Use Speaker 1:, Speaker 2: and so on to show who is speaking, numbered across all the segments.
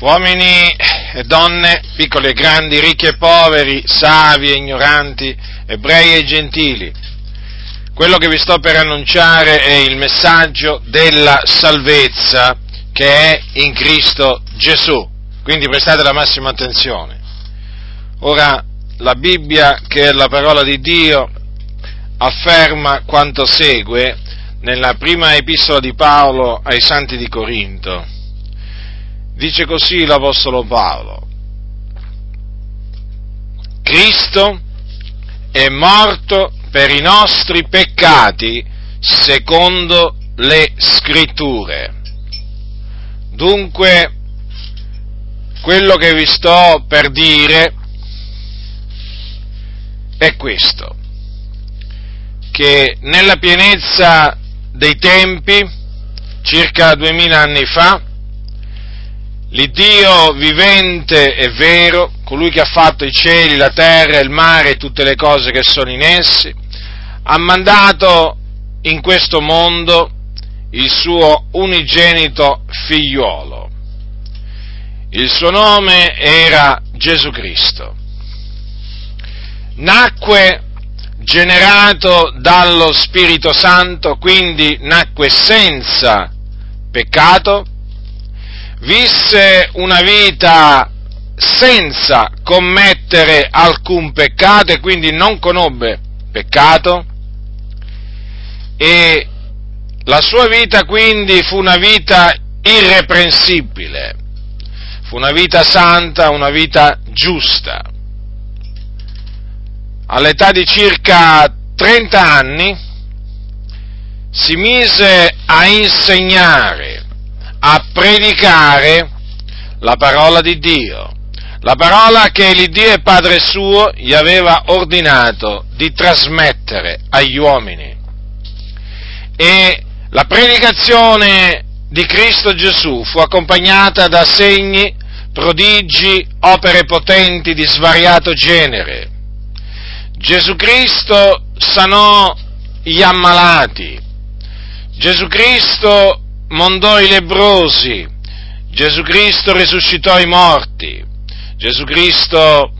Speaker 1: uomini e donne, piccoli e grandi, ricchi e poveri, savi e ignoranti, ebrei e gentili. Quello che vi sto per annunciare è il messaggio della salvezza che è in Cristo Gesù. Quindi prestate la massima attenzione. Ora, la Bibbia, che è la parola di Dio, afferma quanto segue nella prima epistola di Paolo ai Santi di Corinto Dice così l'Apostolo Paolo. Cristo è morto per i nostri peccati secondo le scritture. Dunque, quello che vi sto per dire è questo, che nella pienezza dei tempi, circa duemila anni fa, l'Iddio vivente e vero, colui che ha fatto i cieli, la terra, il mare e tutte le cose che sono in essi, ha mandato in questo mondo il suo unigenito figliuolo. Il suo nome era Gesù Cristo. Nacque generato dallo Spirito Santo, quindi nacque senza peccato, visse una vita senza commettere alcun peccato e quindi non conobbe peccato e la sua vita quindi fu una vita irreprensibile, fu una vita santa, una vita giusta. All'età di circa 30 anni si mise a insegnare a predicare la parola di Dio, la parola che l'Iddio e Padre suo gli aveva ordinato di trasmettere agli uomini. E la predicazione di Cristo Gesù fu accompagnata da segni, prodigi, opere potenti di svariato genere. Gesù Cristo sanò gli ammalati, Gesù Cristo mondò i lebrosi, Gesù Cristo risuscitò i morti, Gesù Cristo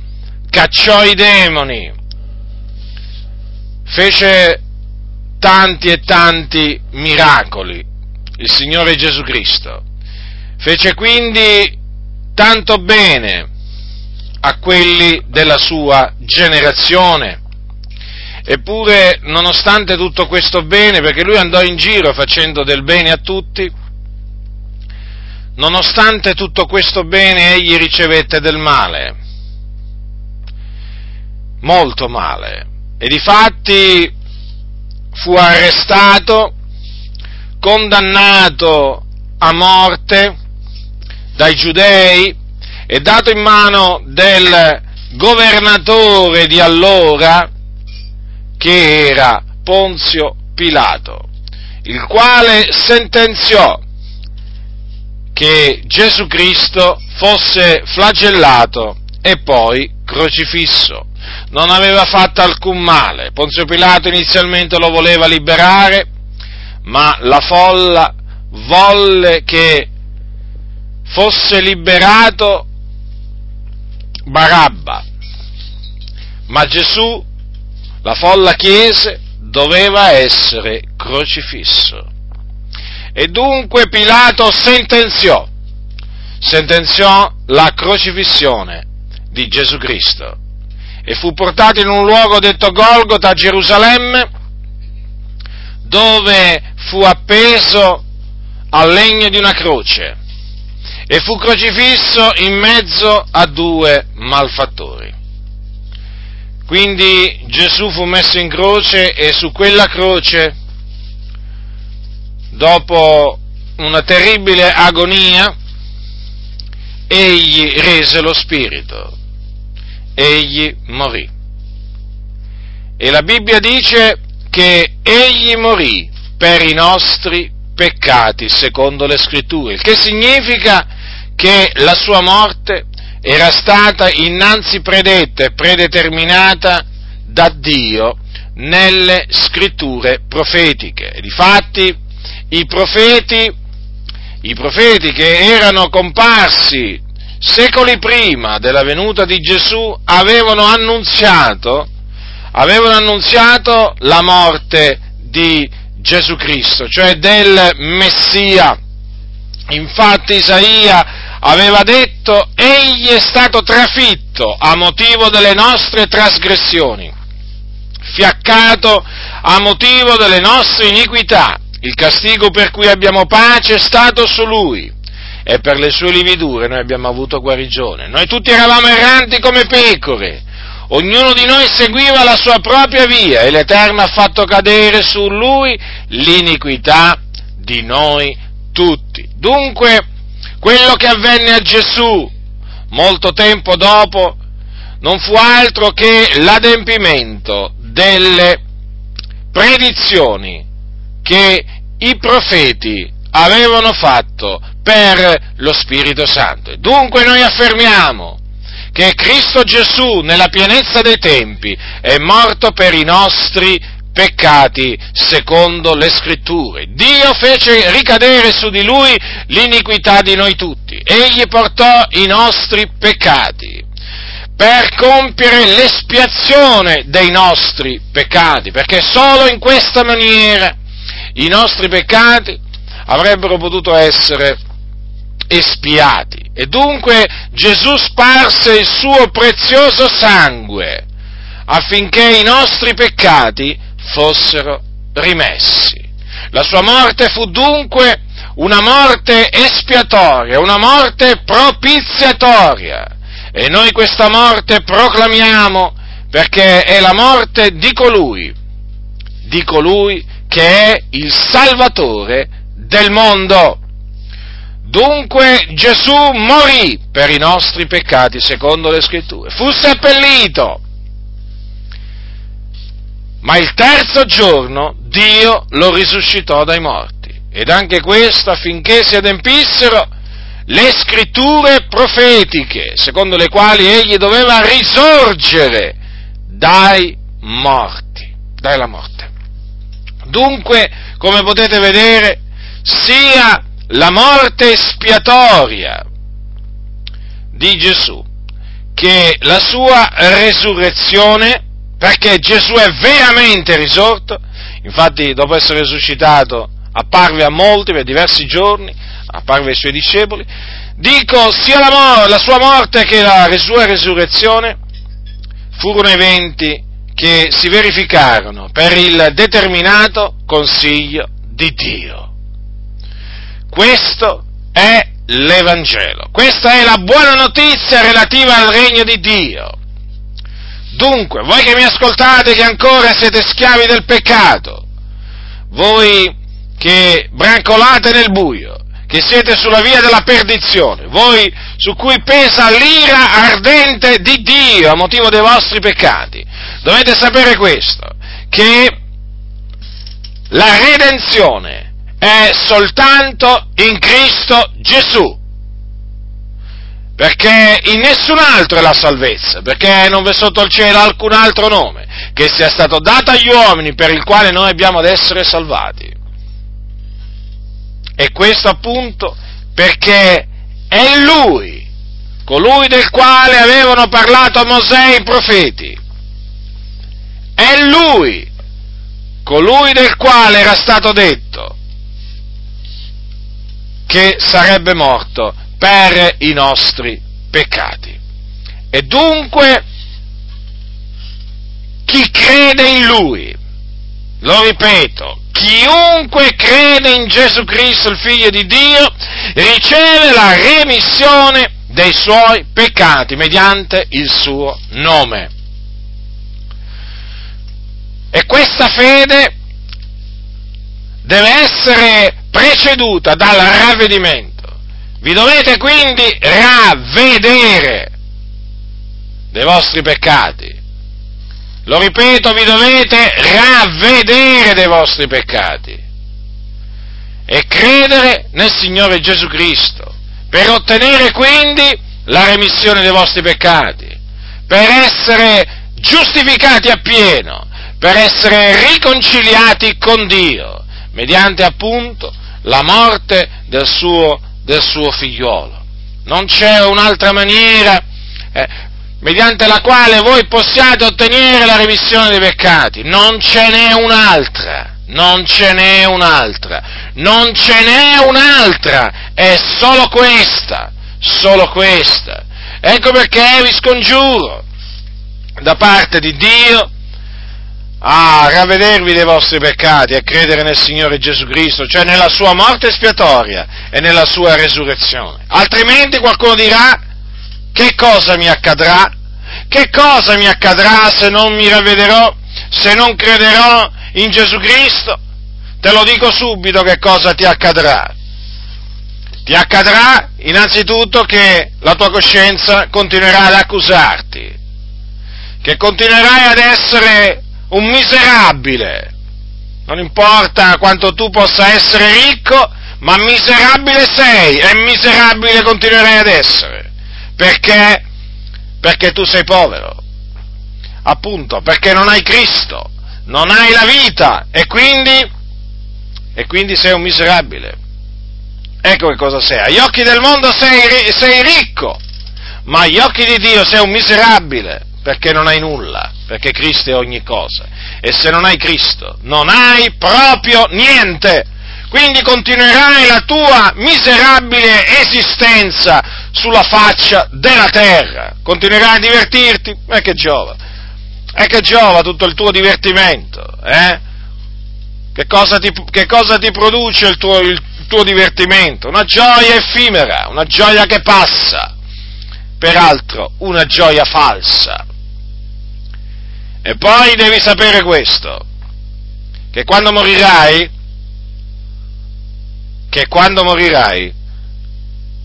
Speaker 1: cacciò i demoni, fece tanti e tanti miracoli, il Signore Gesù Cristo. Fece quindi tanto bene a quelli della sua generazione. Eppure, nonostante tutto questo bene, perché lui andò in giro facendo del bene a tutti, nonostante tutto questo bene egli ricevette del male, molto male, e difatti fu arrestato, condannato a morte dai giudei e dato in mano del governatore di allora, che era Ponzio Pilato, il quale sentenziò che Gesù Cristo fosse flagellato e poi crocifisso. Non aveva fatto alcun male. Ponzio Pilato inizialmente lo voleva liberare, ma la folla volle che fosse liberato Barabba. Ma Gesù la folla chiese, doveva essere crocifisso. E dunque Pilato sentenziò, sentenziò la crocifissione di Gesù Cristo e fu portato in un luogo detto Golgota a Gerusalemme, dove fu appeso al legno di una croce e fu crocifisso in mezzo a due malfattori. Quindi Gesù fu messo in croce e su quella croce, dopo una terribile agonia, egli rese lo spirito, egli morì. E la Bibbia dice che egli morì per i nostri peccati, secondo le scritture, il che significa che la sua morte era stata innanzi predetta e predeterminata da Dio nelle scritture profetiche. E difatti i profeti, i profeti che erano comparsi secoli prima della venuta di Gesù, avevano annunziato, avevano annunziato la morte di Gesù Cristo, cioè del Messia. Infatti Isaia aveva detto, egli è stato trafitto a motivo delle nostre trasgressioni, fiaccato a motivo delle nostre iniquità. Il castigo per cui abbiamo pace è stato su lui e per le sue lividure noi abbiamo avuto guarigione. Noi tutti eravamo erranti come pecore, ognuno di noi seguiva la sua propria via e l'Eterno ha fatto cadere su lui l'iniquità di noi tutti. Dunque, quello che avvenne a Gesù molto tempo dopo non fu altro che l'adempimento delle predizioni che i profeti avevano fatto per lo Spirito Santo. Dunque noi affermiamo che Cristo Gesù nella pienezza dei tempi è morto per i nostri peccati secondo le scritture. Dio fece ricadere su di lui l'iniquità di noi tutti. Egli portò i nostri peccati per compiere l'espiazione dei nostri peccati, perché solo in questa maniera i nostri peccati avrebbero potuto essere espiati. E dunque Gesù sparse il suo prezioso sangue affinché i nostri peccati fossero rimessi. La sua morte fu dunque una morte espiatoria, una morte propiziatoria. E noi questa morte proclamiamo perché è la morte di colui, di colui che è il Salvatore del mondo. Dunque Gesù morì per i nostri peccati, secondo le scritture, fu seppellito, ma il terzo giorno Dio lo risuscitò dai morti. Ed anche questo affinché si adempissero le scritture profetiche, secondo le quali egli doveva risorgere dai morti, dalla morte. Dunque, come potete vedere, sia la morte espiatoria di Gesù che la sua resurrezione, perché Gesù è veramente risorto, infatti dopo essere risuscitato apparve a molti per diversi giorni, apparve ai suoi discepoli, dico sia la, la sua morte che la sua resurrezione furono eventi che si verificarono per il determinato consiglio di Dio. Questo è l'Evangelo, questa è la buona notizia relativa al regno di Dio. Dunque, voi che mi ascoltate che ancora siete schiavi del peccato, voi che brancolate nel buio, che siete sulla via della perdizione, voi su cui pesa l'ira ardente di Dio a motivo dei vostri peccati, dovete sapere questo, che la redenzione è soltanto in Cristo Gesù. Perché in nessun altro è la salvezza, perché non v'è sotto il cielo alcun altro nome che sia stato dato agli uomini per il quale noi abbiamo ad essere salvati. E questo appunto perché è Lui, colui del quale avevano parlato Mosè e i profeti. È Lui, colui del quale era stato detto che sarebbe morto per i nostri peccati. E dunque chi crede in Lui, lo ripeto, chiunque crede in Gesù Cristo, il Figlio di Dio, riceve la remissione dei suoi peccati mediante il suo nome. E questa fede deve essere preceduta dal ravvedimento. Vi dovete quindi ravvedere dei vostri peccati. Lo ripeto, vi dovete ravvedere dei vostri peccati e credere nel Signore Gesù Cristo per ottenere quindi la remissione dei vostri peccati, per essere giustificati appieno, per essere riconciliati con Dio, mediante appunto la morte del suo, del suo figliuolo. non c'è un'altra maniera eh, mediante la quale voi possiate ottenere la remissione dei peccati, non ce n'è un'altra, non ce n'è un'altra, non ce n'è un'altra, è solo questa, solo questa. Ecco perché vi scongiuro da parte di Dio a ravvedervi dei vostri peccati a credere nel Signore Gesù Cristo, cioè nella sua morte espiatoria e nella sua resurrezione. Altrimenti qualcuno dirà che cosa mi accadrà? Che cosa mi accadrà se non mi ravvederò, se non crederò in Gesù Cristo? Te lo dico subito che cosa ti accadrà. Ti accadrà innanzitutto che la tua coscienza continuerà ad accusarti, che continuerai ad essere un miserabile. Non importa quanto tu possa essere ricco, ma miserabile sei e miserabile continuerai ad essere. Perché? Perché tu sei povero. Appunto, perché non hai Cristo, non hai la vita e quindi, e quindi sei un miserabile. Ecco che cosa sei. Agli occhi del mondo sei, sei ricco, ma agli occhi di Dio sei un miserabile perché non hai nulla, perché Cristo è ogni cosa. E se non hai Cristo, non hai proprio niente. Quindi continuerai la tua miserabile esistenza sulla faccia della terra. Continuerai a divertirti? E che giova? E che giova tutto il tuo divertimento? Eh? Che, cosa ti, che cosa ti produce il tuo, il tuo divertimento? Una gioia effimera, una gioia che passa. Peraltro, una gioia falsa e poi devi sapere questo, che quando morirai, che quando morirai,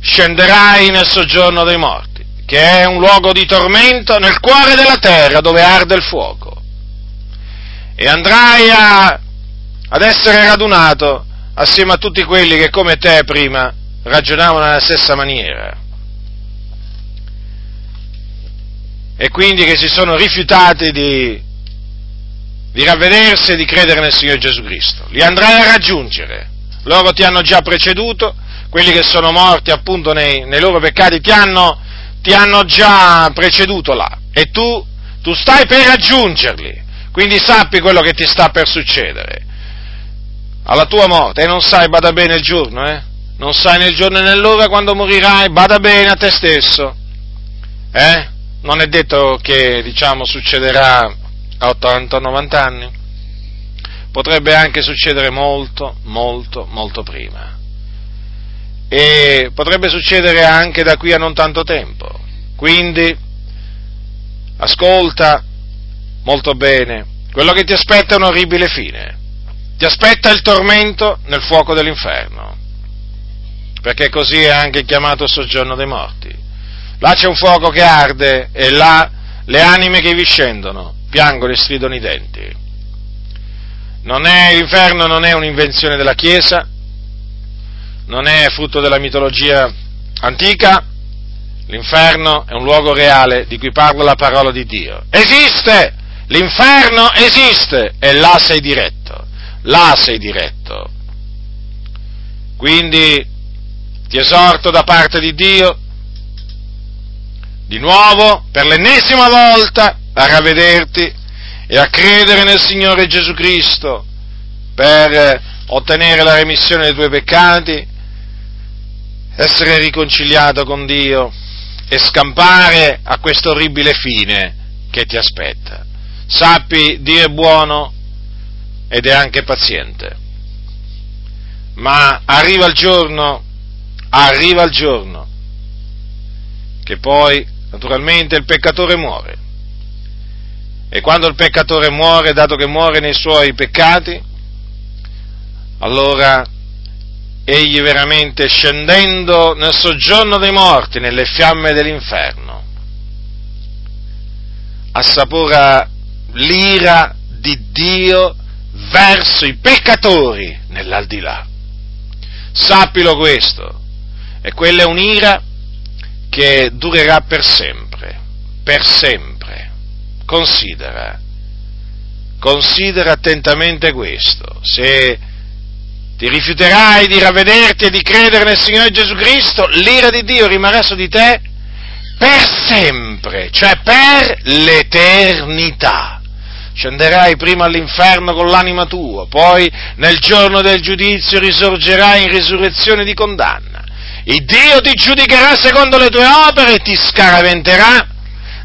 Speaker 1: scenderai nel soggiorno dei morti, che è un luogo di tormento nel cuore della terra dove arde il fuoco. E andrai a, ad essere radunato assieme a tutti quelli che come te prima ragionavano nella stessa maniera. E quindi che si sono rifiutati di, di ravvedersi e di credere nel Signore Gesù Cristo. Li andrai a raggiungere, loro ti hanno già preceduto, quelli che sono morti appunto nei, nei loro peccati ti hanno, ti hanno, già preceduto là e tu, tu stai per raggiungerli, quindi sappi quello che ti sta per succedere alla tua morte e non sai, bada bene il giorno, eh? Non sai nel giorno e nell'ora quando morirai, bada bene a te stesso, eh? Non è detto che diciamo, succederà a 80-90 anni, potrebbe anche succedere molto, molto, molto prima. E potrebbe succedere anche da qui a non tanto tempo. Quindi, ascolta molto bene, quello che ti aspetta è un orribile fine. Ti aspetta il tormento nel fuoco dell'inferno, perché così è anche chiamato soggiorno dei morti. Là c'è un fuoco che arde e là le anime che vi scendono piangono e stridono i denti. Non è, l'inferno non è un'invenzione della Chiesa, non è frutto della mitologia antica, l'inferno è un luogo reale di cui parla la parola di Dio. Esiste! L'inferno esiste e là sei diretto, là sei diretto. Quindi ti esorto da parte di Dio di nuovo, per l'ennesima volta, a ravvederti e a credere nel Signore Gesù Cristo per eh, ottenere la remissione dei tuoi peccati, essere riconciliato con Dio e scampare a questo orribile fine che ti aspetta. Sappi, Dio è buono ed è anche paziente. Ma arriva il giorno, arriva il giorno che poi Naturalmente il peccatore muore. E quando il peccatore muore, dato che muore nei suoi peccati, allora egli veramente scendendo nel soggiorno dei morti, nelle fiamme dell'inferno, assapora l'ira di Dio verso i peccatori nell'aldilà. Sappilo questo, e quella è un'ira che durerà per sempre, per sempre. Considera, considera attentamente questo. Se ti rifiuterai di ravvederti e di credere nel Signore Gesù Cristo, l'ira di Dio rimarrà su di te per sempre, cioè per l'eternità. Scenderai prima all'inferno con l'anima tua, poi nel giorno del giudizio risorgerai in risurrezione di condanna. Il Dio ti giudicherà secondo le tue opere e ti scaraventerà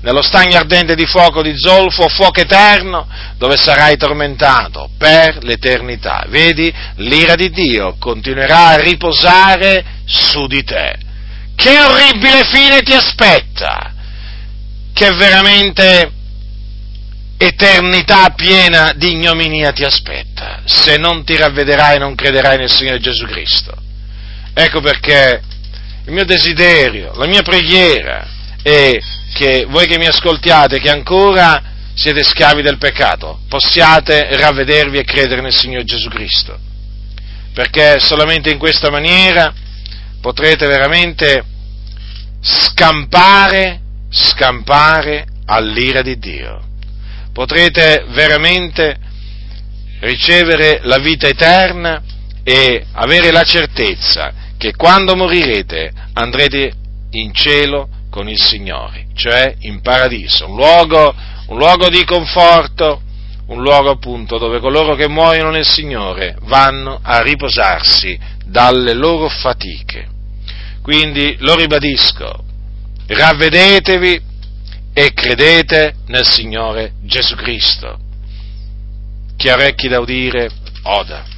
Speaker 1: nello stagno ardente di fuoco di zolfo, fuoco eterno, dove sarai tormentato per l'eternità. Vedi, l'ira di Dio continuerà a riposare su di te. Che orribile fine ti aspetta! Che veramente eternità piena di ignominia ti aspetta, se non ti ravvederai e non crederai nel Signore Gesù Cristo. Ecco perché il mio desiderio, la mia preghiera è che voi che mi ascoltiate, che ancora siete schiavi del peccato, possiate ravvedervi e credere nel Signore Gesù Cristo. Perché solamente in questa maniera potrete veramente scampare, scampare all'ira di Dio. Potrete veramente ricevere la vita eterna e avere la certezza che quando morirete andrete in cielo con il Signore, cioè in paradiso, un luogo, un luogo di conforto, un luogo appunto dove coloro che muoiono nel Signore vanno a riposarsi dalle loro fatiche. Quindi lo ribadisco, ravvedetevi e credete nel Signore Gesù Cristo. Chi ha orecchi da udire, oda.